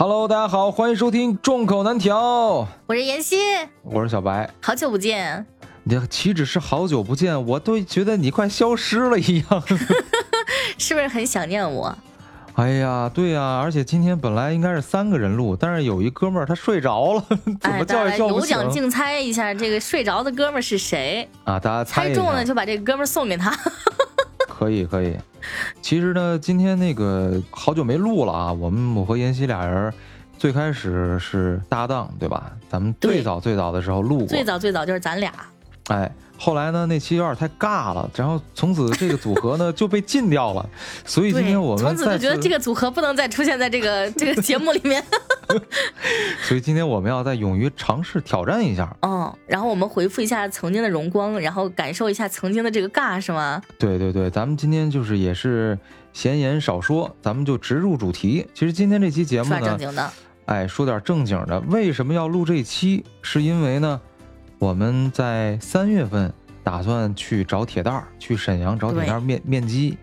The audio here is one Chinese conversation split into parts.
Hello，大家好，欢迎收听众口难调，我是妍希，我是小白。好久不见，你岂止是好久不见，我都觉得你快消失了一样，是不是很想念我？哎呀，对呀，而且今天本来应该是三个人录，但是有一哥们儿他睡着了，怎么叫也叫不有奖竞猜一下，这个睡着的哥们儿是谁啊？大家猜中了就把这个哥们儿送给他。可以可以，其实呢，今天那个好久没录了啊。我们我和妍希俩人最开始是搭档，对吧？咱们最早最早的时候录过，最早最早就是咱俩。哎，后来呢，那期有点太尬了，然后从此这个组合呢就被禁掉了。所以今天我们从此就觉得这个组合不能再出现在这个这个节目里面。所以今天我们要再勇于尝试挑战一下。嗯，然后我们回复一下曾经的荣光，然后感受一下曾经的这个尬，是吗？对对对，咱们今天就是也是闲言少说，咱们就直入主题。其实今天这期节目呢，正经的，哎，说点正经的。为什么要录这期？是因为呢？我们在三月份打算去找铁蛋儿，去沈阳找铁蛋儿面面基，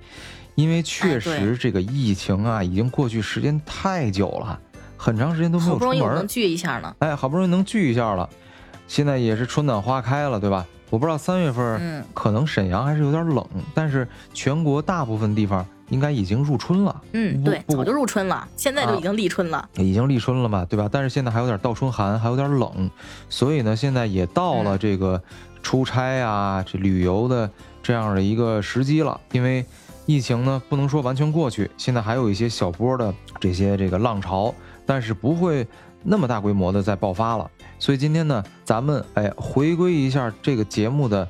因为确实这个疫情啊，已经过去时间太久了，很长时间都没有出门。好不容易能聚一下了，哎，好不容易能聚一下了，现在也是春暖花开了，对吧？我不知道三月份，嗯，可能沈阳还是有点冷，但是全国大部分地方。应该已经入春了，嗯，对，早就入春了，现在就已经立春了，已经立春了嘛，对吧？但是现在还有点倒春寒，还有点冷，所以呢，现在也到了这个出差啊、这旅游的这样的一个时机了。因为疫情呢，不能说完全过去，现在还有一些小波的这些这个浪潮，但是不会那么大规模的再爆发了。所以今天呢，咱们哎回归一下这个节目的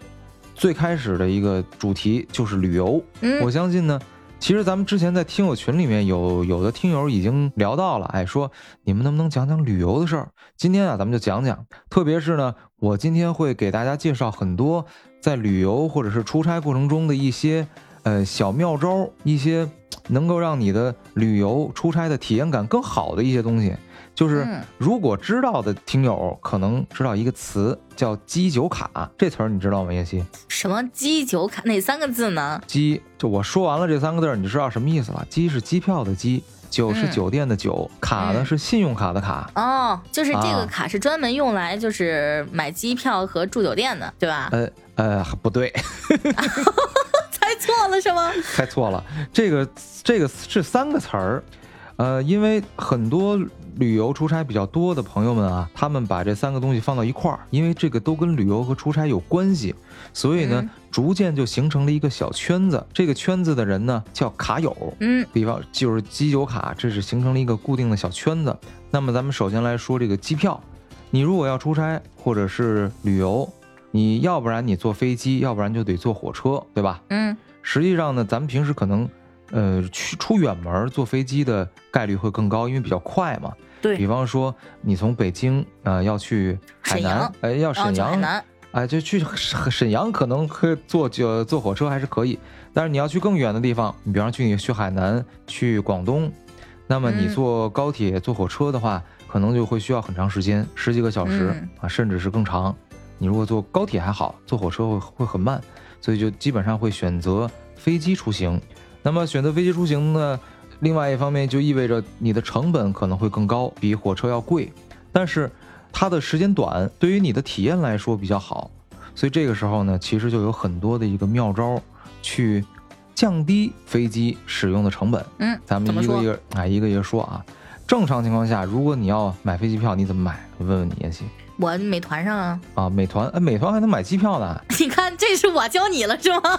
最开始的一个主题，就是旅游。嗯，我相信呢。其实咱们之前在听友群里面有有的听友已经聊到了，哎，说你们能不能讲讲旅游的事儿？今天啊，咱们就讲讲，特别是呢，我今天会给大家介绍很多在旅游或者是出差过程中的一些呃小妙招，一些 能够让你的旅游出差的体验感更好的一些东西。就是如果知道的听友可能知道一个词叫“机酒卡”，这词儿你知道吗？叶希？什么机酒卡？哪三个字呢？机，就我说完了这三个字，你就知道什么意思了。机是机票的机，酒是酒店的酒，卡呢是信用卡的卡。哦，就是这个卡是专门用来就是买机票和住酒店的，对吧？呃呃，不对，猜错了是吗？猜错了，这个这个是三个词儿，呃，因为很多。旅游出差比较多的朋友们啊，他们把这三个东西放到一块儿，因为这个都跟旅游和出差有关系，所以呢，逐渐就形成了一个小圈子。这个圈子的人呢，叫卡友。嗯，比方就是机酒卡，这是形成了一个固定的小圈子。那么咱们首先来说这个机票，你如果要出差或者是旅游，你要不然你坐飞机，要不然就得坐火车，对吧？嗯，实际上呢，咱们平时可能，呃，去出远门坐飞机的概率会更高，因为比较快嘛。对。比方说，你从北京啊要去海南，哎，要沈阳，哎，就去沈阳可能可以坐就坐火车还是可以，但是你要去更远的地方，你比方去你去海南、去广东，那么你坐高铁、坐火车的话，可能就会需要很长时间，十几个小时啊，甚至是更长。你如果坐高铁还好，坐火车会会很慢，所以就基本上会选择飞机出行。那么选择飞机出行呢？另外一方面就意味着你的成本可能会更高，比火车要贵，但是它的时间短，对于你的体验来说比较好，所以这个时候呢，其实就有很多的一个妙招，去降低飞机使用的成本。嗯，咱们一个一个啊一个一个说啊。正常情况下，如果你要买飞机票，你怎么买？问问你也行。我美团上啊啊，美团哎，美团还能买机票呢。你看，这是我教你了是吗？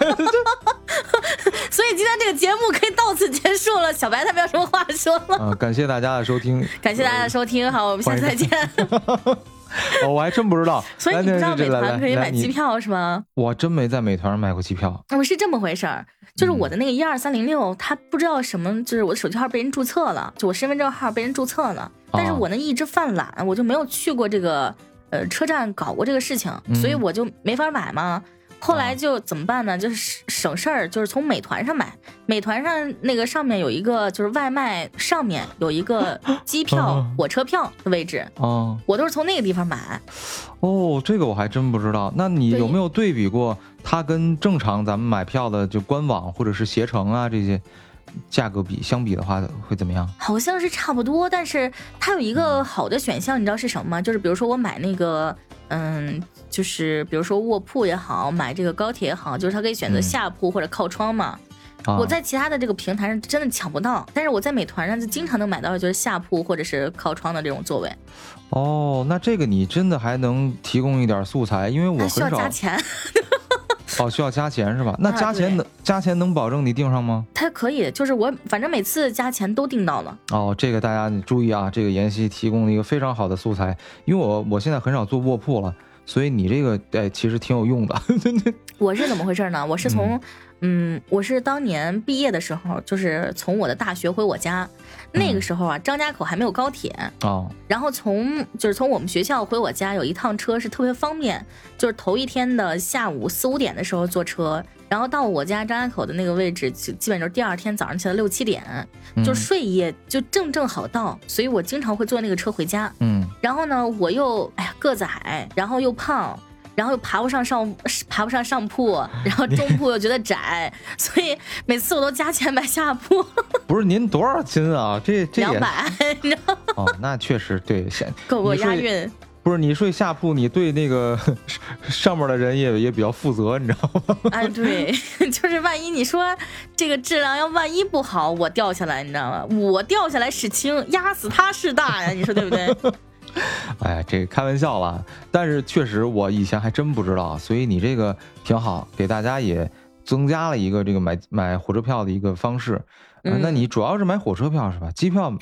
所以今天这个节目可以到此结束了。小白他没有什么话说了。啊，感谢大家的收听，感谢大家的收听，好，我们下次再见。哦，我还真不知道，所以你不知道美团可以买机票是吗？我真没在美团上买过机票。我是这么回事儿，就是我的那个一二三零六，他不知道什么，就是我的手机号被人注册了，就我身份证号被人注册了，但是我呢一直犯懒，我就没有去过这个呃车站搞过这个事情，所以我就没法买嘛。后来就怎么办呢？就是省事儿，就是从美团上买。美团上那个上面有一个，就是外卖上面有一个 机票、火车票的位置。哦，我都是从那个地方买。哦，这个我还真不知道。那你有没有对比过它跟正常咱们买票的就官网或者是携程啊这些，价格比相比的话会怎么样？好像是差不多，但是它有一个好的选项，你知道是什么吗？就是比如说我买那个，嗯，就是比如说卧铺也好，买这个高铁也好，就是它可以选择下铺或者靠窗嘛。我在其他的这个平台上真的抢不到，但是我在美团上就经常能买到，就是下铺或者是靠窗的这种座位。哦，那这个你真的还能提供一点素材，因为我需要加钱。哦，需要加钱是吧？那加钱能加钱能保证你订上吗？它可以，就是我反正每次加钱都订到了。哦，这个大家你注意啊，这个妍希提供了一个非常好的素材，因为我我现在很少做卧铺了，所以你这个哎其实挺有用的。我是怎么回事呢？我是从。嗯，我是当年毕业的时候，就是从我的大学回我家，那个时候啊，张家口还没有高铁哦。然后从就是从我们学校回我家有一趟车是特别方便，就是头一天的下午四五点的时候坐车，然后到我家张家口的那个位置，就基本就是第二天早上起来六七点，就睡一夜就正正好到，所以我经常会坐那个车回家。嗯，然后呢，我又哎呀个子矮，然后又胖。然后又爬不上上爬不上上铺，然后中铺又觉得窄，所以每次我都加钱买下铺。不是您多少斤啊？这这两百，你知道哦，那确实对，够够押韵。不是你睡下铺，你对那个上面的人也也比较负责，你知道吗？哎，对，就是万一你说这个质量要万一不好，我掉下来，你知道吗？我掉下来是轻，压死他是大呀，你说对不对？哎，这开玩笑了，但是确实我以前还真不知道，所以你这个挺好，给大家也增加了一个这个买买火车票的一个方式。嗯，那你主要是买火车票是吧？机票，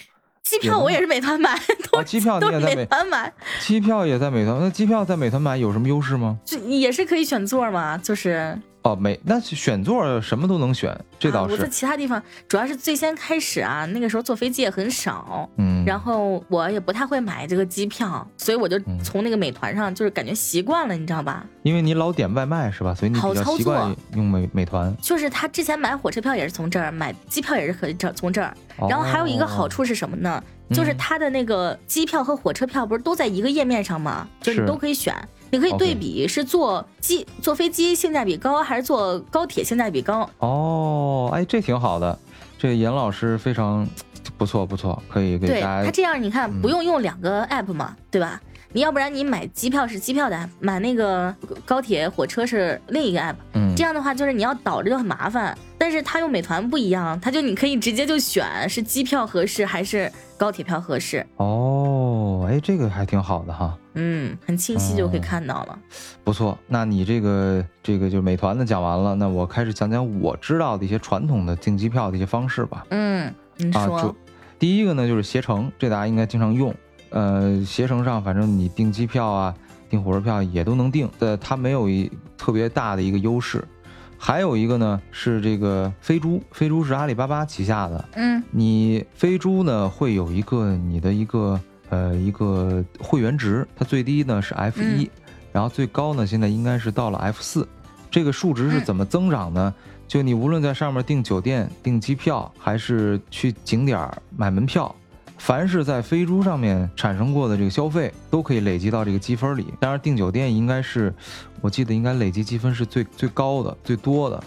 机票我也是美团买，啊，机票你也在美团买，机票也在美团，那机票在美团买有什么优势吗？就也是可以选座嘛，就是。哦，没，那选座什么都能选，这倒是。我在其他地方，主要是最先开始啊，那个时候坐飞机也很少，嗯，然后我也不太会买这个机票，所以我就从那个美团上，就是感觉习惯了，你知道吧？因为你老点外卖是吧？所以你比较习惯用美美团。就是他之前买火车票也是从这儿买，机票也是可以这从这儿。然后还有一个好处是什么呢？就是他的那个机票和火车票不是都在一个页面上吗？就是你都可以选。你可以对比是坐机坐飞机性价比高还是坐高铁性价比高哦，哎，这挺好的，这严老师非常不错不错，可以给大家。他这样你看不用用两个 app 嘛，对吧？你要不然你买机票是机票的，买那个高铁火车是另一个 app，嗯，这样的话就是你要导着就很麻烦。但是他用美团不一样，他就你可以直接就选是机票合适还是高铁票合适。哦，哎，这个还挺好的哈。嗯，很清晰就可以看到了。不错，那你这个这个就美团的讲完了，那我开始讲讲我知道的一些传统的订机票的一些方式吧。嗯，你说。第一个呢就是携程，这大家应该经常用。呃，携程上反正你订机票啊，订火车票也都能订，呃，它没有一特别大的一个优势。还有一个呢是这个飞猪，飞猪是阿里巴巴旗下的，嗯，你飞猪呢会有一个你的一个呃一个会员值，它最低呢是 F 一，然后最高呢现在应该是到了 F 四，这个数值是怎么增长呢？就你无论在上面订酒店、订机票，还是去景点买门票。凡是在飞猪上面产生过的这个消费，都可以累积到这个积分里。当然，订酒店应该是，我记得应该累积积分是最最高的、最多的。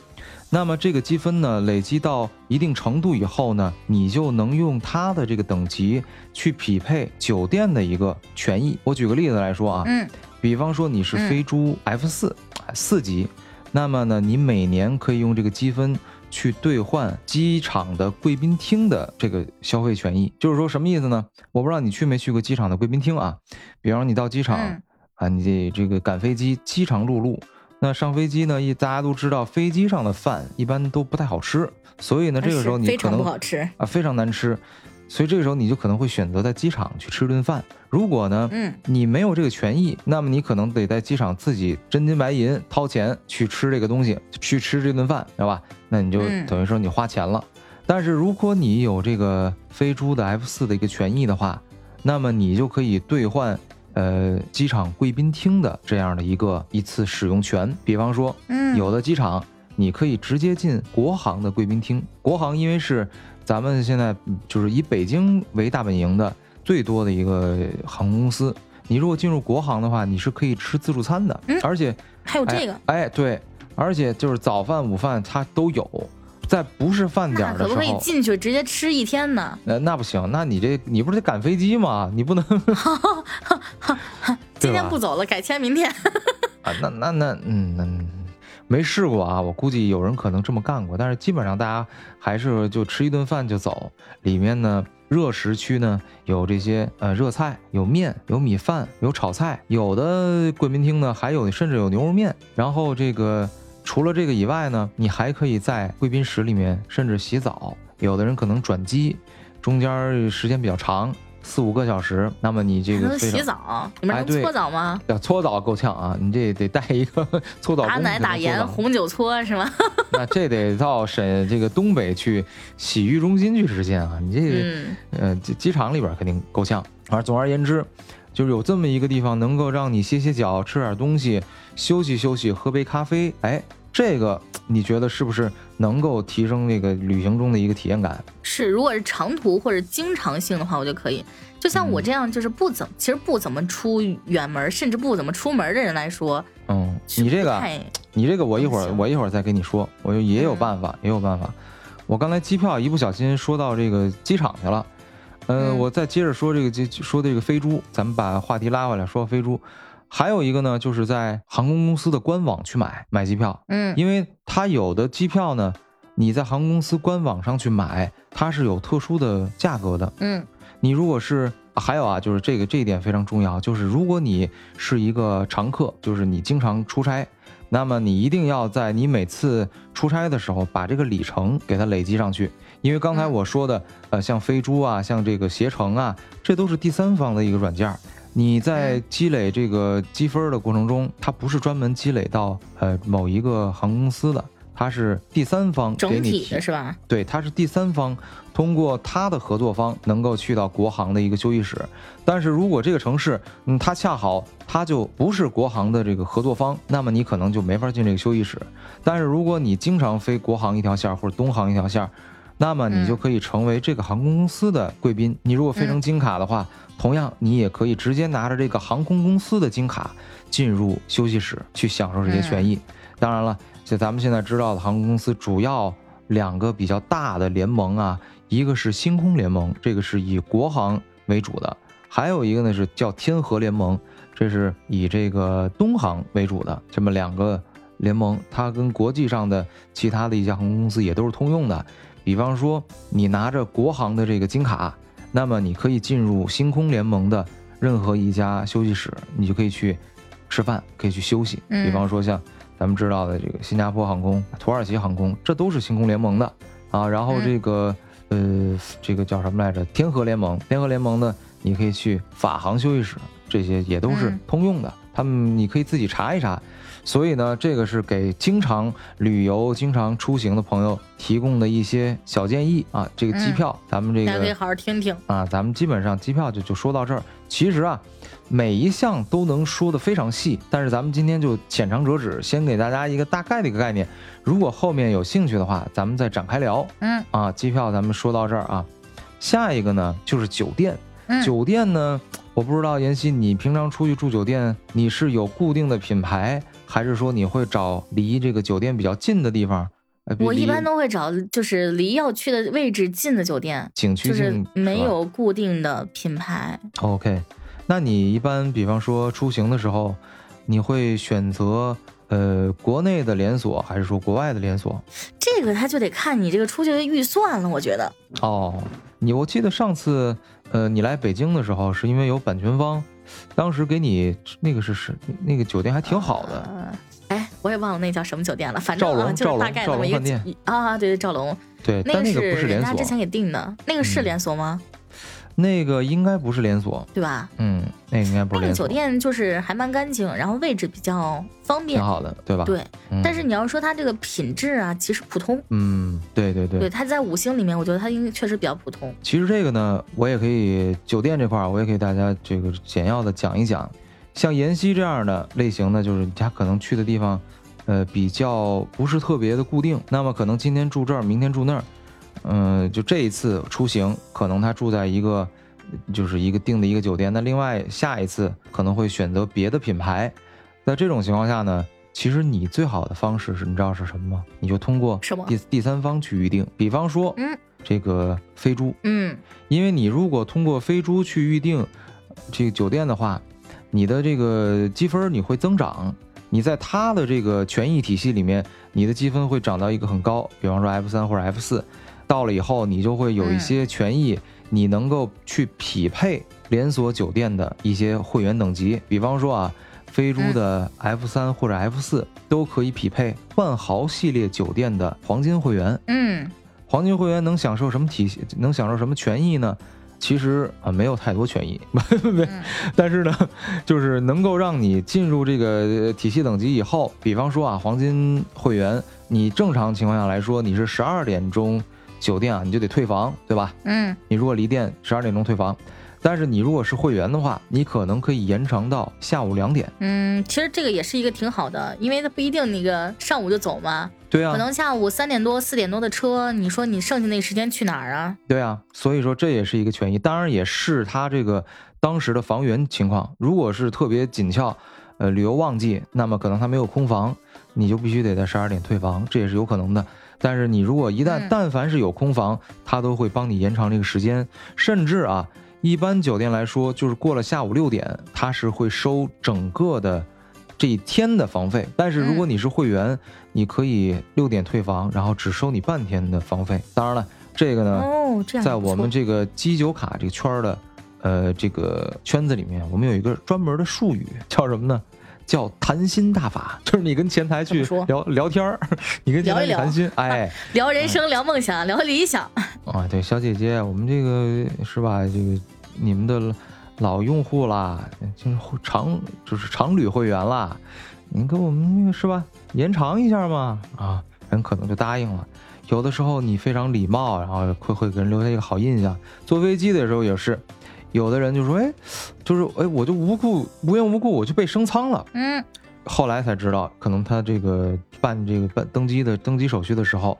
那么这个积分呢，累积到一定程度以后呢，你就能用它的这个等级去匹配酒店的一个权益。我举个例子来说啊，嗯，比方说你是飞猪 F 四四级，那么呢，你每年可以用这个积分。去兑换机场的贵宾厅的这个消费权益，就是说什么意思呢？我不知道你去没去过机场的贵宾厅啊？比方说你到机场啊，你这这个赶飞机，饥肠辘辘，那上飞机呢，一大家都知道飞机上的饭一般都不太好吃，所以呢，这个时候你可能不好吃啊，非常难吃。所以这个时候你就可能会选择在机场去吃顿饭。如果呢，嗯，你没有这个权益，那么你可能得在机场自己真金白银掏钱去吃这个东西，去吃这顿饭，知道吧？那你就等于说你花钱了。但是如果你有这个飞猪的 F 四的一个权益的话，那么你就可以兑换呃机场贵宾厅的这样的一个一次使用权。比方说，嗯，有的机场你可以直接进国航的贵宾厅，国航因为是。咱们现在就是以北京为大本营的最多的一个航空公司。你如果进入国航的话，你是可以吃自助餐的，而且还有这个，哎，对，而且就是早饭、午饭它都有。在不是饭点的时候，可不可以进去直接吃一天呢？那那不行，那你这你不是得赶飞机吗？你不能。今天不走了，改签明天。啊，那那那嗯那没试过啊，我估计有人可能这么干过，但是基本上大家还是就吃一顿饭就走。里面呢，热食区呢有这些呃热菜，有面，有米饭，有炒菜，有的贵宾厅呢还有甚至有牛肉面。然后这个除了这个以外呢，你还可以在贵宾室里面甚至洗澡，有的人可能转机，中间时间比较长。四五个小时，那么你这个洗澡，你们能搓澡吗？要搓澡够呛啊！你这得带一个 搓澡。打奶打盐，红酒搓是吗？那这得到沈这个东北去洗浴中心去实现啊！你这嗯呃机场里边肯定够呛。而总而言之，就是有这么一个地方能够让你歇歇脚、吃点东西、休息休息、喝杯咖啡，哎。这个你觉得是不是能够提升那个旅行中的一个体验感？是，如果是长途或者经常性的话，我就可以。就像我这样，就是不怎其实不怎么出远门，甚至不怎么出门的人来说，嗯，你这个，你这个，我一会儿我一会儿再跟你说，我也有办法，也有办法。我刚才机票一不小心说到这个机场去了，嗯，我再接着说这个就说这个飞猪，咱们把话题拉回来，说飞猪。还有一个呢，就是在航空公司的官网去买买机票，嗯，因为它有的机票呢，你在航空公司官网上去买，它是有特殊的价格的，嗯，你如果是还有啊，就是这个这一点非常重要，就是如果你是一个常客，就是你经常出差，那么你一定要在你每次出差的时候把这个里程给它累积上去，因为刚才我说的，呃，像飞猪啊，像这个携程啊，这都是第三方的一个软件。你在积累这个积分的过程中，它不是专门积累到呃某一个航空公司的，它是第三方整体的是吧？对，它是第三方通过它的合作方能够去到国航的一个休息室。但是如果这个城市，嗯，它恰好它就不是国航的这个合作方，那么你可能就没法进这个休息室。但是如果你经常飞国航一条线或者东航一条线，那么你就可以成为这个航空公司的贵宾。你如果飞成金卡的话。同样，你也可以直接拿着这个航空公司的金卡进入休息室去享受这些权益。当然了，就咱们现在知道的航空公司主要两个比较大的联盟啊，一个是星空联盟，这个是以国航为主的；还有一个呢是叫天河联盟，这是以这个东航为主的。这么两个联盟，它跟国际上的其他的一家航空公司也都是通用的。比方说，你拿着国航的这个金卡。那么你可以进入星空联盟的任何一家休息室，你就可以去吃饭，可以去休息。比方说像咱们知道的这个新加坡航空、土耳其航空，这都是星空联盟的啊。然后这个呃，这个叫什么来着？天河联盟，天河联盟呢，你可以去法航休息室，这些也都是通用的。他们你可以自己查一查。所以呢，这个是给经常旅游、经常出行的朋友提供的一些小建议啊。这个机票，咱们这个大家可以好好听听啊。咱们基本上机票就就说到这儿。其实啊，每一项都能说的非常细，但是咱们今天就浅尝辄止，先给大家一个大概的一个概念。如果后面有兴趣的话，咱们再展开聊。嗯啊，机票咱们说到这儿啊。下一个呢就是酒店，酒店呢，我不知道妍希，你平常出去住酒店，你是有固定的品牌？还是说你会找离这个酒店比较近的地方？我一般都会找就是离要去的位置近的酒店，景区就是没有固定的品牌。OK，那你一般比方说出行的时候，你会选择呃国内的连锁，还是说国外的连锁？这个他就得看你这个出去的预算了，我觉得。哦，你我记得上次呃你来北京的时候，是因为有版权方。当时给你那个是是那个酒店还挺好的，哎，我也忘了那叫什么酒店了，反正啊就是大概那么一个啊，对对，赵龙，对，那个不是人家之前给定的，那个是连锁吗？那个应该不是连锁，对吧？嗯，那个应该不是。那个酒店就是还蛮干净，然后位置比较方便，挺好的，对吧？对。但是你要说它这个品质啊，其实普通。嗯，对对对。对，它在五星里面，我觉得它应该确实比较普通。其实这个呢，我也可以酒店这块儿，我也给大家这个简要的讲一讲。像妍希这样的类型呢，就是他可能去的地方，呃，比较不是特别的固定。那么可能今天住这儿，明天住那儿。嗯，就这一次出行，可能他住在一个，就是一个定的一个酒店。那另外下一次可能会选择别的品牌。在这种情况下呢，其实你最好的方式是，你知道是什么吗？你就通过什么第第三方去预定，比方说，嗯，这个飞猪，嗯因为你如果通过飞猪去预定这个酒店的话，你的这个积分你会增长，你在它的这个权益体系里面，你的积分会涨到一个很高，比方说 F 三或者 F 四，到了以后你就会有一些权益，你能够去匹配连锁酒店的一些会员等级，比方说啊。飞猪的 F 三或者 F 四都可以匹配万豪系列酒店的黄金会员，嗯黄金会员能享受什么体系？能享受什么权益呢？其实啊，没有太多权益，没嗯 但是呢，就是能够让你进入这个呃体系等级以后，比方说啊，黄金会员，你正常情况下来说，你是十二点钟酒店啊，你就得退房，对吧？嗯你如果离店十二点钟退房，但是你如果是会员的话，你可能可以延长到下午两点。嗯，其实这个也是一个挺好的，因为它不一定那个上午就走嘛，对啊可，能下午三点多四点多的车，你说你剩下那时间去哪儿啊？对啊，所以说这也是一个权益，当然也是他这个当时的房源情况。如果是特别紧俏，呃，旅游旺季，那么可能他没有空房，你就必须得在十二点退房，这也是有可能的。但是你如果一旦嗯但凡是有空房，他都会帮你延长这个时间，甚至啊，一般酒店来说，就是过了下午六点，他是会收整个的这一天的房费。但是如果你是会员，你可以六点退房，然后只收你半天的房费。当然了，这个呢。在我们这个基酒卡这个圈儿的，呃，这个圈子里面，我们有一个专门的术语，叫什么呢？叫谈心大法，就是你跟前台去说聊聊天儿，你跟前台谈心，哎，聊人生、聊梦想、聊理想。啊，对，小姐姐，我们这个是吧？这个你们的老用户啦，就是会常就是常旅会员啦，您给我们那个是吧，延长一下嘛？啊，人可能就答应了。有的时候你非常礼貌，然后会会给人留下一个好印象。坐飞机的时候也是，有的人就说，哎，就是哎，我就无故无缘无故我就被升舱了。嗯后来才知道，可能他这个办这个办登机的登机手续的时候，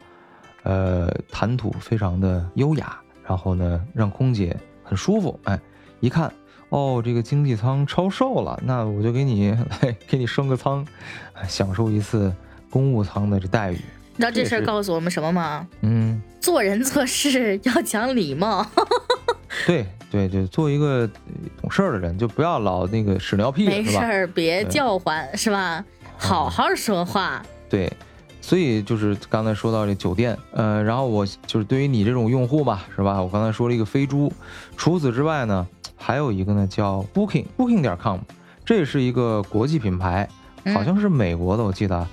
呃，谈吐非常的优雅，然后呢，让空姐很舒服。哎，一看，哦，这个经济舱超售了，那我就给你来 给你升个舱，哎享受一次公务舱的这待遇。你知道这事儿告诉我们什么吗？嗯，做人做事 要讲礼貌。对 对对，做一个呃懂事儿的人，就不要老那个屎尿屁？没事儿别叫唤，是吧？好好说话。对，所以就是刚才说到这酒店，呃，然后我就是对于你这种用户吧，是吧？我刚才说了一个飞猪，除此之外呢，还有一个呢叫 Booking Booking 点 com，这是一个国际品牌，嗯好像是美国的，我记得啊。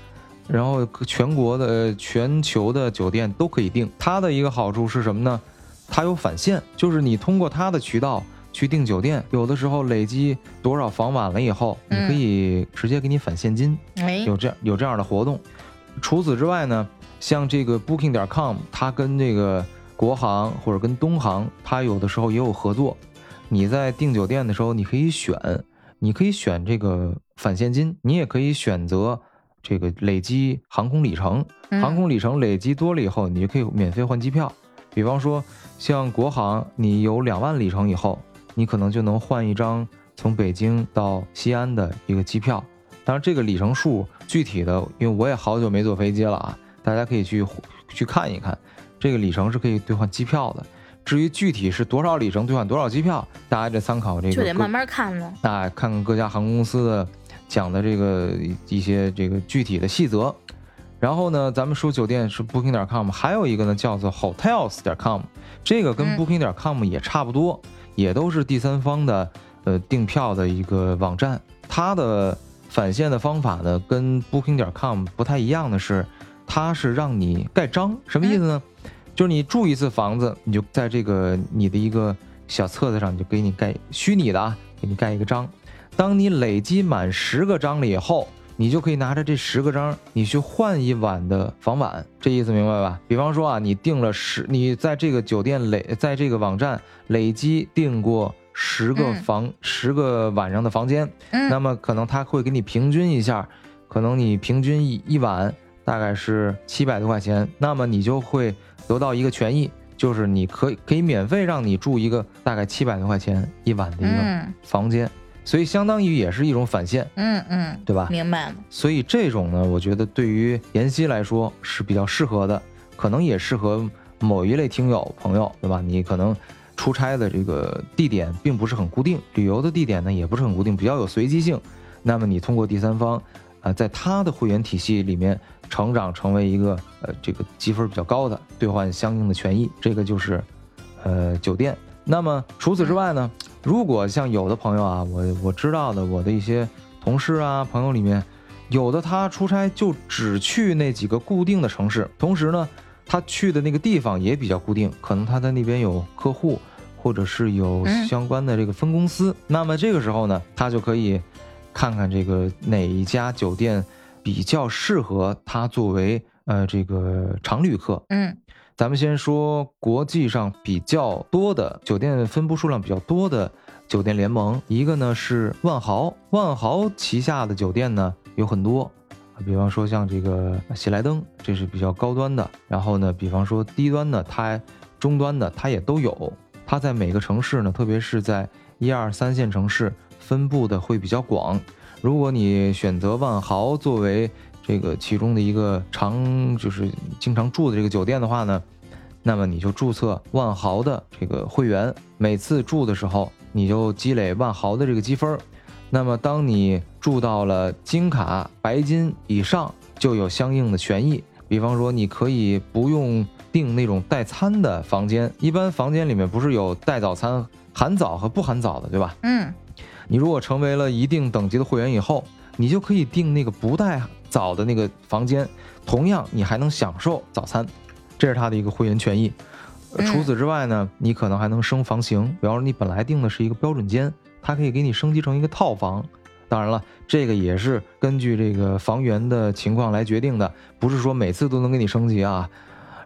然后全国的、呃全球的酒店都可以订。它的一个好处是什么呢？它有返现，就是你通过它的渠道去订酒店，有的时候累积多少房晚了以后，你可嗯以直接给你返现金。哎，有这样有这样的活动。除此之外呢，像这个 Booking 点 com，它跟这个国航或者跟东航，它有的时候也有合作。你在订酒店的时候，你可以选，你可以选这个返现金，你也可以选择这个累积航空里程。嗯航空里程累积多了以后，你就可以免费换机票。比方说，像国航，你有两万里程以后，你可能就能换一张从北京到西安的一个机票。当然，这个里程数具体的，因为我也好久没坐飞机了啊，大家可以去去看一看，这个里程是可以兑换机票的。至于具体是多少里程兑换多少机票，大家得参考这个各就得慢慢看了。那看看各家航空公司的讲的这个一些这个具体的细则。然后呢，咱们说酒店是 Booking 点 com，还有一个呢叫做 Hotels 点 com，这个跟嗯 Booking 点 com 也差不多，也都是第三方的呃订票的一个网站。它的返现的方法呢，跟 Booking 点 com 不太一样的是，它是让你盖章，什么意思呢？就是你住一次房子，你就在这个你的一个小册子上，你就给你盖虚拟的啊，给你盖一个章。当你累积满十个章了以后，你就可以拿着这十个章，你去换一晚的房晚，这意思明白吧？比方说啊，你订了十，你在这个酒店累，在这个网站累积订过十个嗯房，十个晚上的房间，嗯那么可能他会给你平均一下，可能你平均一一晚大概是七百多块钱，那么你就会得到一个权益，就是你可以可以免费让你住一个大概七百多块钱一晚的一个嗯房间。所以相当于也是一种返现，嗯嗯，对吧？明白了。所以这种呢，我觉得对于妍希来说是比较适合的，可能也适合某一类听友朋友，对吧？你可能出差的这个地点并不是很固定，旅游的地点呢也不是很固定，比较有随机性。那么你通过第三方，啊，在他的会员体系里面成长成为一个呃这个积分比较高的，兑换相应的权益，这个就是呃酒店。那么除此之外呢？如果像有的朋友啊，我我知道的，我的一些同事啊朋友里面，有的他出差就只去那几个固定的城市，同时呢，他去的那个地方也比较固定，可能他在那边有客户，或者是有相关的这个分公司。那么这个时候呢，他就可以看看这个哪一家酒店比较适合他作为呃这个常旅客。嗯。咱们先说国际上比较多的酒店分布数量比较多的酒店联盟，一个呢是万豪，万豪旗下的酒店呢有很多，比方说像这个喜来登，这是比较高端的，然后呢，比方说低端的，它中端的它也都有，它在每个城市呢，特别是在一二三线城市分布的会比较广。如果你选择万豪作为这个其中的一个常就是经常住的这个酒店的话呢，那么你就注册万豪的这个会员，每次住的时候你就积累万豪的这个积分。那么当你住到了金卡、白金以上，就有相应的权益。比方说，你可以不用订那种带餐的房间，一般房间里面不是有带早餐、含早和不含早的，对吧？嗯。你如果成为了一定等级的会员以后，你就可以订那个不带。早的那个房间，同样你还能享受早餐，这是他的一个会员权益。除此之外呢，你可能还能升房型，比方说你本来订的是一个标准间，它可以给你升级成一个套房。当然了，这个也是根据这个房源的情况来决定的，不是说每次都能给你升级啊。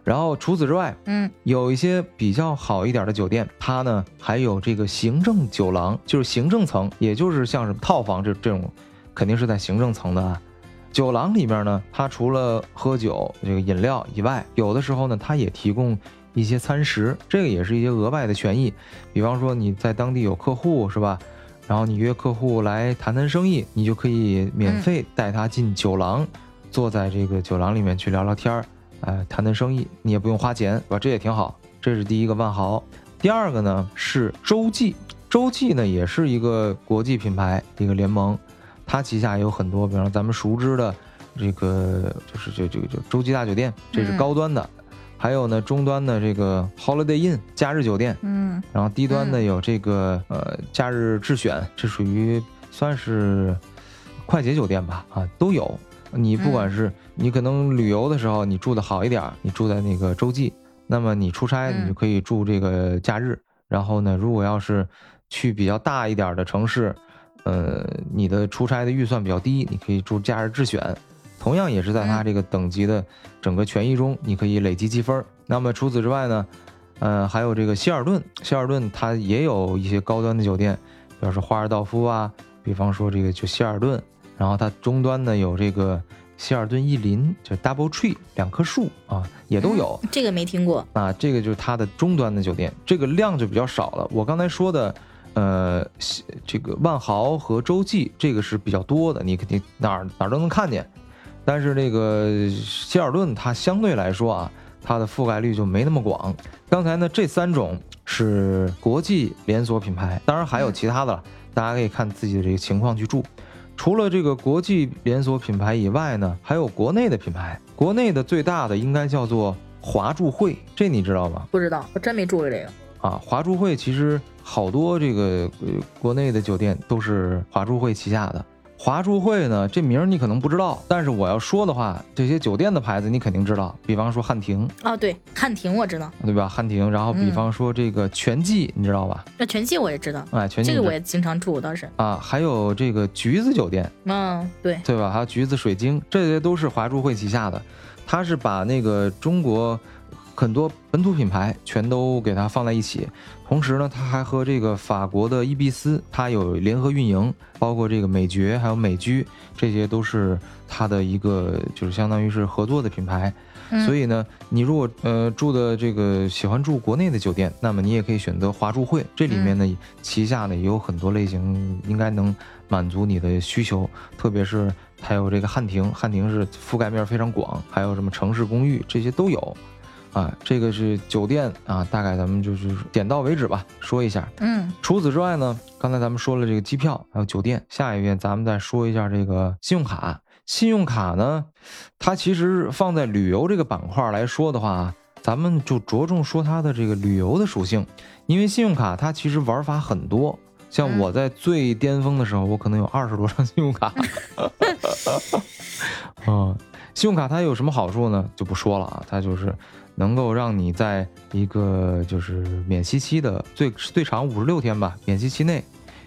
然后除此之外，嗯，有一些比较好一点的酒店，它呢还有这个行政酒廊，就是行政层，也就是像什么套房这这种，肯定是在行政层的啊。酒廊里面呢，它除了喝酒这个饮料以外，有的时候呢，它也提供一些餐食，这个也是一些额外的权益。比方说你在当地有客户是吧？然后你约客户来谈谈生意，你就可以免费带他进酒廊，坐在这个酒廊里面去聊聊天儿，哎，谈谈生意，你也不用花钱，是吧？这也挺好。这是第一个万豪。第二个呢是洲际，洲际呢也是一个国际品牌一个联盟。它旗下有很多，比方咱们熟知的这个，就是这这个就洲际大酒店，这是高端的；还有呢中端的这个 Holiday Inn 假日酒店，嗯，然后低端的有这个呃假日智选，这属于算是快捷酒店吧，啊都有。你不管是你可能旅游的时候你住的好一点，你住在那个洲际，那么你出差你就可以住这个假日。然后呢，如果要是去比较大一点的城市。呃，你的出差的预算比较低，你可以住假日智选，同样也是在它这个等级的整个权益中，你可以累积积分。那么除此之外呢，呃，还有这个希尔顿，希尔顿它也有一些高端的酒店，比方说华尔道夫啊，比方说这个就希尔顿，然后它中端呢有这个希尔顿逸林，就 Double Tree 两棵树啊，也都有。这个没听过啊，这个就是它的终端的酒店，这个量就比较少了。我刚才说的。呃，这个万豪和洲际这个是比较多的，你肯定哪儿哪儿都能看见。但是这个希尔顿它相对来说啊，它的覆盖率就没那么广。刚才呢，这三种是国际连锁品牌，当然还有其他的了，大家可以看自己的这个情况去住。除了这个国际连锁品牌以外呢，还有国内的品牌。国内的最大的应该叫做华住会，这你知道吗？不知道，我真没住过这个。啊，华住会其实。好多这个呃国内的酒店都是华住会旗下的。华住会呢，这名儿你可能不知道，但是我要说的话，这些酒店的牌子你肯定知道。比方说汉庭，哦对，汉庭我知道，对吧？汉庭，然后比方说这个全季，你知道吧？那全季我也知道，哎，全季这个我也经常住，倒是啊，还有这个橘子酒店，嗯，对，对吧？还有橘子水晶，这些都是华住会旗下的，它是把那个中国。很多本土品牌全都给它放在一起，同时呢，它还和这个法国的伊碧斯，它有联合运营，包括这个美爵还有美居，这些都是它的一个就是相当于是合作的品牌。所以呢，你如果呃住的这个喜欢住国内的酒店，那么你也可以选择华住会，这里面呢旗下呢也有很多类型，应该能满足你的需求。特别是还有这个汉庭，汉庭是覆盖面非常广，还有什么城市公寓这些都有。啊，这个是酒店啊，大概咱们就是点到为止吧，说一下。嗯，除此之外呢，刚才咱们说了这个机票，还有酒店，下一遍咱们再说一下这个信用卡。信用卡呢，它其实放在旅游这个板块来说的话，咱们就着重说它的这个旅游的属性，因为信用卡它其实玩法很多。像我在最巅峰的时候，我可能有二十多张信用卡。嗯，信用卡它有什么好处呢？就不说了啊，它就是。能够让你在一个就是免息期的最最长五十六天吧，免息期内，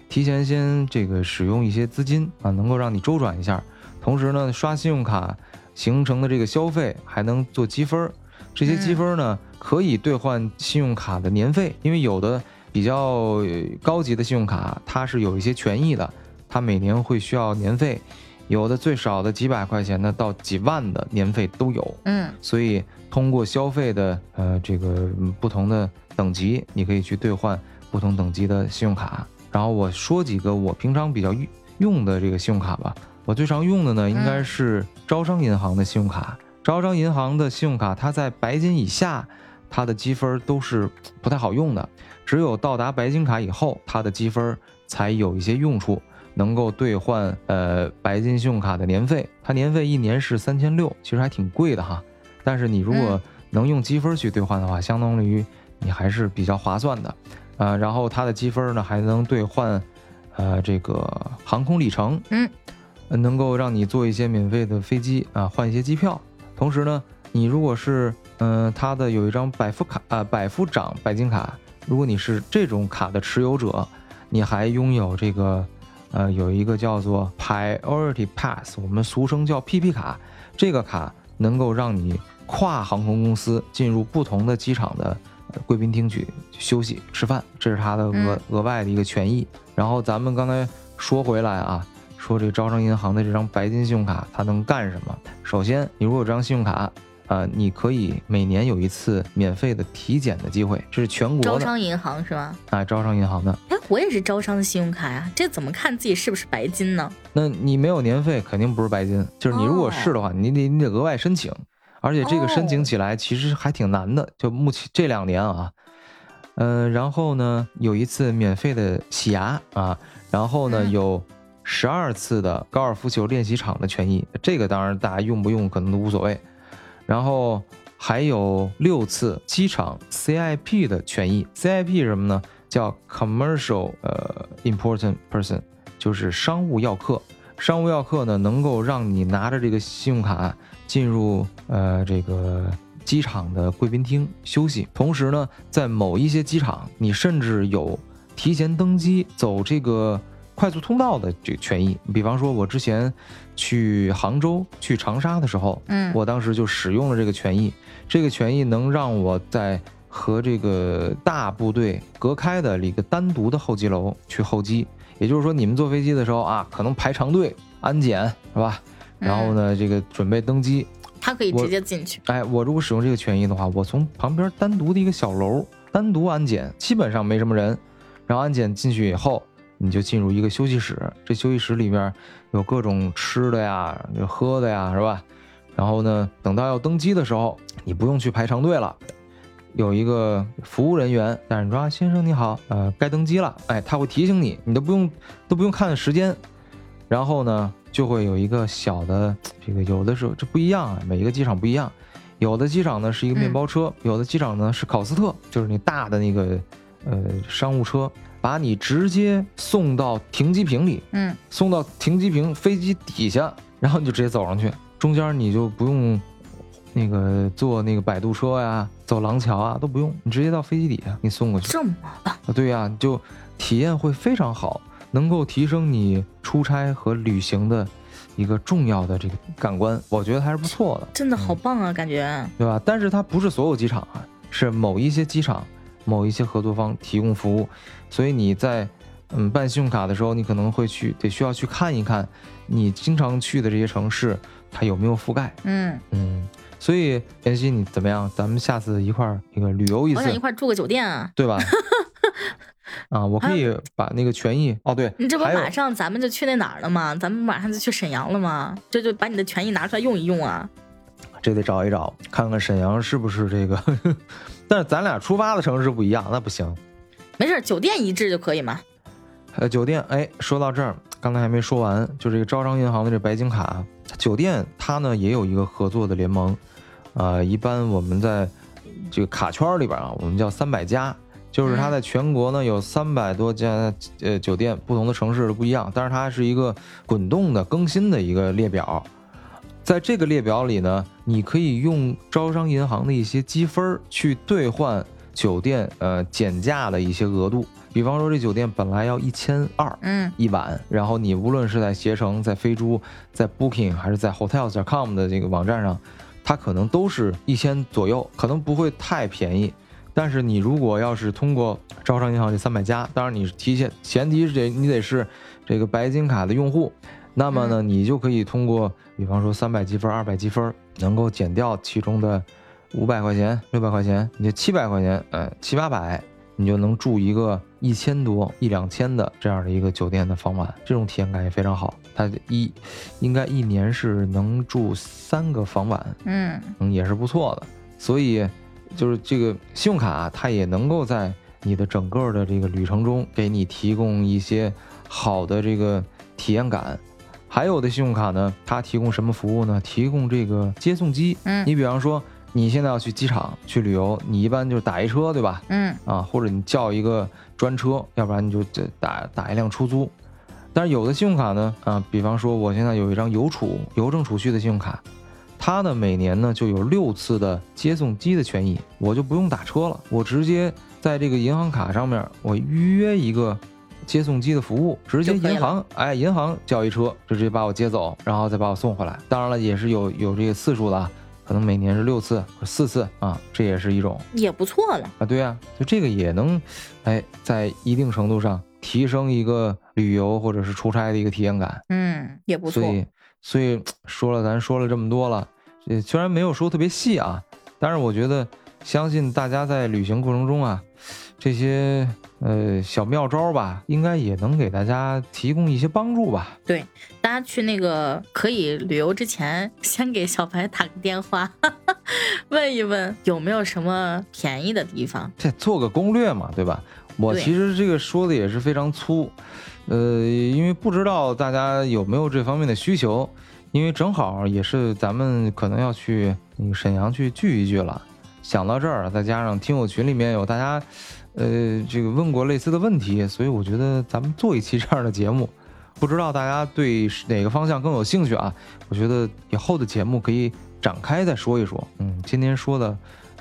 提前先这个使用一些资金啊，能够让你周转一下。同时呢，刷信用卡形成的这个消费还能做积分，这些积分呢可以兑换信用卡的年费，因为有的比较高级的信用卡它是有一些权益的，它每年会需要年费。有的最少的几百块钱的到几万的年费都有，嗯，所以通过消费的呃这个不同的等级，你可以去兑换不同等级的信用卡。然后我说几个我平常比较用的这个信用卡吧，我最常用的呢应该是招商银行的信用卡。招商银行的信用卡，它在白金以下，它的积分都是不太好用的，只有到达白金卡以后，它的积分才有一些用处。能够兑换呃白金信用卡的年费，它年费一年是三千六，其实还挺贵的哈。但是你如果能用积分去兑换的话，相当于你还是比较划算的。呃，然后它的积分呢还能兑换呃这个航空里程，嗯，能够让你坐一些免费的飞机啊，换一些机票。同时呢，你如果是嗯它的有一张百富卡啊百富长白金卡，如果你是这种卡的持有者，你还拥有这个。呃，有一个叫做 Priority Pass，我们俗称叫 PP 卡，这个卡能够让你跨航空公司进入不同的机场的贵宾厅去休息、吃饭，这是它的额额外的一个权益。然后咱们刚才说回来啊，说这招商银行的这张白金信用卡它能干什么？首先，你如果有这张信用卡。呃，你可以每年有一次免费的体检的机会，这是全国招商银行是吗？啊，招商银行的。哎，我也是招商的信用卡呀，这怎么看自己是不是白金呢？那你没有年费，肯定不是白金。就是你如果是的话，你得你得额外申请，而且这个申请起来其实还挺难的。就目前这两年啊，嗯，然后呢，有一次免费的洗牙啊，然后呢，有十二次的高尔夫球练习场的权益，这个当然大家用不用可能都无所谓。然后还有六次机场 CIP 的权益，CIP 是什么呢？叫 Commercial 呃 Important Person，就是商务要客。商务要客呢，能够让你拿着这个信用卡进入呃这个机场的贵宾厅休息。同时呢，在某一些机场，你甚至有提前登机走这个。快速通道的这个权益，比方说，我之前去杭州、去长沙的时候，嗯，我当时就使用了这个权益。这个权益能让我在和这个大部队隔开的一个单独的候机楼去候机。也就是说，你们坐飞机的时候啊，可能排长队安检是吧？然后呢，这个准备登机，他可以直接进去。哎，我如果使用这个权益的话，我从旁边单独的一个小楼单独安检，基本上没什么人。然后安检进去以后。你就进入一个休息室，这休息室里面有各种吃的呀、喝的呀，是吧？然后呢，等到要登机的时候，你不用去排长队了，有一个服务人员，但是你说先生你好，呃，该登机了，哎，他会提醒你，你都不用都不用看时间，然后呢，就会有一个小的这个，有的时候这不一样啊，每一个机场不一样，有的机场呢是一个面包车，有的机场呢是考斯特，就是那大的那个呃商务车。把你直接送到停机坪里，嗯，送到停机坪飞机底下，然后你就直接走上去，中间你就不用那个坐那个摆渡车呀，走廊桥啊都不用，你直接到飞机底下给你送过去。这么棒啊？对呀，就体验会非常好，能够提升你出差和旅行的一个重要的这个感官，我觉得还是不错的。真的好棒啊，感觉对吧？但是它不是所有机场啊，是某一些机场。某一些合作方提供服务，所以你在嗯办信用卡的时候，你可能会去得需要去看一看，你经常去的这些城市它有没有覆盖。嗯嗯，所以妍希，你怎么样？咱们下次一块儿那个旅游一次我想一，块儿住个酒店啊。对吧？啊，我可以把那个权益哦，对，你这不马上咱们就去那哪儿了吗？咱们马上就去沈阳了吗？这就把你的权益拿出来用一用啊！这得找一找，看看沈阳是不是这个。但是咱俩出发的城市不一样，那不行。没事儿，酒店一致就可以嘛。呃，酒店，哎，说到这儿，刚才还没说完，就这个招商银行的这白金卡酒店，它呢也有一个合作的联盟，啊、一般我们在这个卡圈里边啊，我们叫三百家，就是它在全国呢有三百多家呃酒店，不同的城市都不一样，但是它是一个滚动的更新的一个列表，在这个列表里呢，你可以用招商银行的一些积分儿去兑换酒店呃减价的一些额度，比方说这酒店本来要一千二嗯。一晚，然后你无论是在携程、在飞猪、在 Booking 还是在 Hotels.com 的这个网站上，它可能都是一千左右，可能不会太便宜。但是你如果要是通过招商银行这三百家，当然你提前前提是得你得是这个白金卡的用户，那么呢，你就可以通过比方说三百积分、二百积分，能够减掉其中的五百块钱、六百块钱，你就七百块钱，呃，七八百，你就能住一个一千多、一两千的这样的一个酒店的房晚，这种体验感也非常好。它一应该一年是能住三个房晚，嗯嗯，也是不错的。所以就是这个信用卡，它也能够在你的整个的这个旅程中给你提供一些好的这个体验感。还有的信用卡呢，它提供什么服务呢？提供这个接送机。嗯你比方说，你现在要去机场去旅游，你一般就是打一车，对吧？嗯啊，或者你叫一个专车，要不然你就打打一辆出租。但是有的信用卡呢，啊，比方说我现在有一张邮储邮政储蓄的信用卡，它呢每年呢就有六次的接送机的权益，我就不用打车了，我直接在这个银行卡上面我预约一个接送机的服务，直接银行哎银行叫一车就直接把我接走，然后再把我送回来。当然了，也是有有这个次数的啊，可能每年是六次或四次啊，这也是一种。也不错了。啊，对啊、就这个也能，哎，在一定程度上提升一个旅游或者是出差的一个体验感。嗯，也不错所。以，所以说了，咱说了这么多了，呃，虽然没有说特别细啊，但是我觉得，相信大家在旅行过程中啊，这些呃小妙招吧，应该也能给大家提供一些帮助吧。对，大家去那个可以旅游之前，先给小白打个电话，问一问有没有什么便宜的地方。这做个攻略嘛，对吧？我其实这个说的也是非常粗，呃，因为不知道大家有没有这方面的需求，因为正好也是咱们可能要去那个沈阳去聚一聚了。想到这儿，再加上听友群里面有大家，呃，这个问过类似的问题，所以我觉得咱们做一期这样的节目，不知道大家对哪个方向更有兴趣啊？我觉得以后的节目可以展开再说一说。嗯，今天说的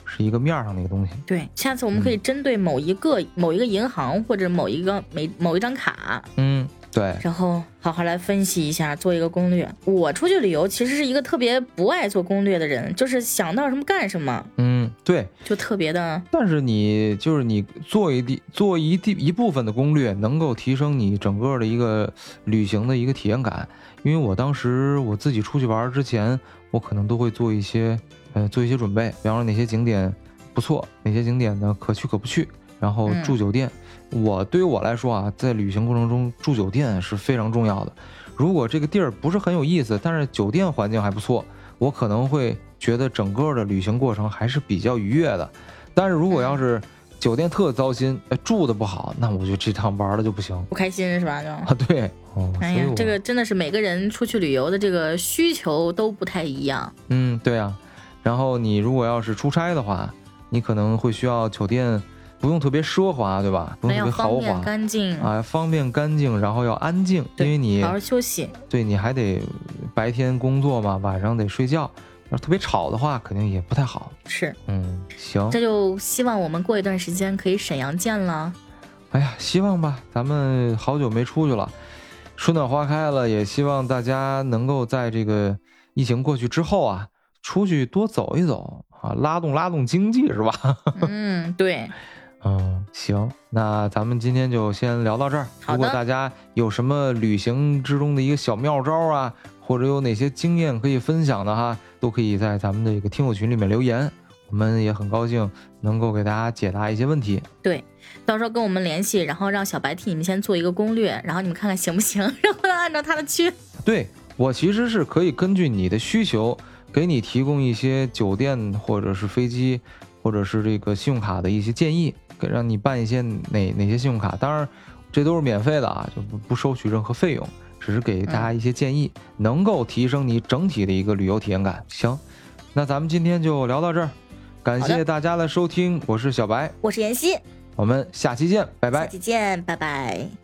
是一个面儿上的一个东西。对，下次我们可以针对某一个、某一个银行或者某一个每某一张卡，嗯，对，然后好好来分析一下，做一个攻略。我出去旅游其实是一个特别不爱做攻略的人，就是想到什么干什么，嗯，对。就特别的但是你就是你做一地做一地一部分的攻略，能够提升你整个的一个旅行的一个体验感。因为我当时我自己出去玩之前，我可能都会做一些呃做一些准备，比方说哪些景点不错，哪些景点呢可去可不去，然后嗯住酒店。我对于我来说啊，在旅行过程中住酒店是非常重要的。如果这个地儿不是很有意思，但是酒店环境还不错，我可能会觉得整个的旅行过程还是比较愉悦的。但是如果要是酒店特糟心，呃，住的不好，那我就这趟玩的就不行不开心，是吧？就。啊。对，哦，哎呀这个真的是每个人出去旅游的这个需求都不太一样。嗯，对啊。然后你如果要是出差的话，你可能会需要酒店不用特别奢华，对吧？不用特别豪方便华干净，啊，方便干净，然后要安静，因为你好好休息。对你还得白天工作嘛，晚上得睡觉。要是特别吵的话，肯定也不太好。是，嗯，行，这就希望我们过一段时间可以沈阳见了。哎呀，希望吧，咱们好久没出去了，春暖花开了，也希望大家能够在这个疫情过去之后啊，出去多走一走啊，拉动拉动经济，是吧？嗯，对，嗯，行，那咱们今天就先聊到这儿。如果大家有什么旅行之中的一个小妙招啊，或者有哪些经验可以分享的哈，都可以在咱们的一个听友群里面留言，我们也很高兴能够给大家解答一些问题。对，到时候跟我们联系，然后让小白替你们先做一个攻略，然后你们看看行不行，然后按照他的去。对我其实是可以根据你的需求，给你提供一些酒店或者是飞机或者是这个信用卡的一些建议，给让你办一些哪哪些信用卡，当然这都是免费的啊，就不不收取任何费用。只是给大家一些建议，能够提升你整体的一个旅游体验感。行，那咱们今天就聊到这儿，感谢大家的收听，我是小白，我是妍希，我们下期见，拜拜。下期见，拜拜。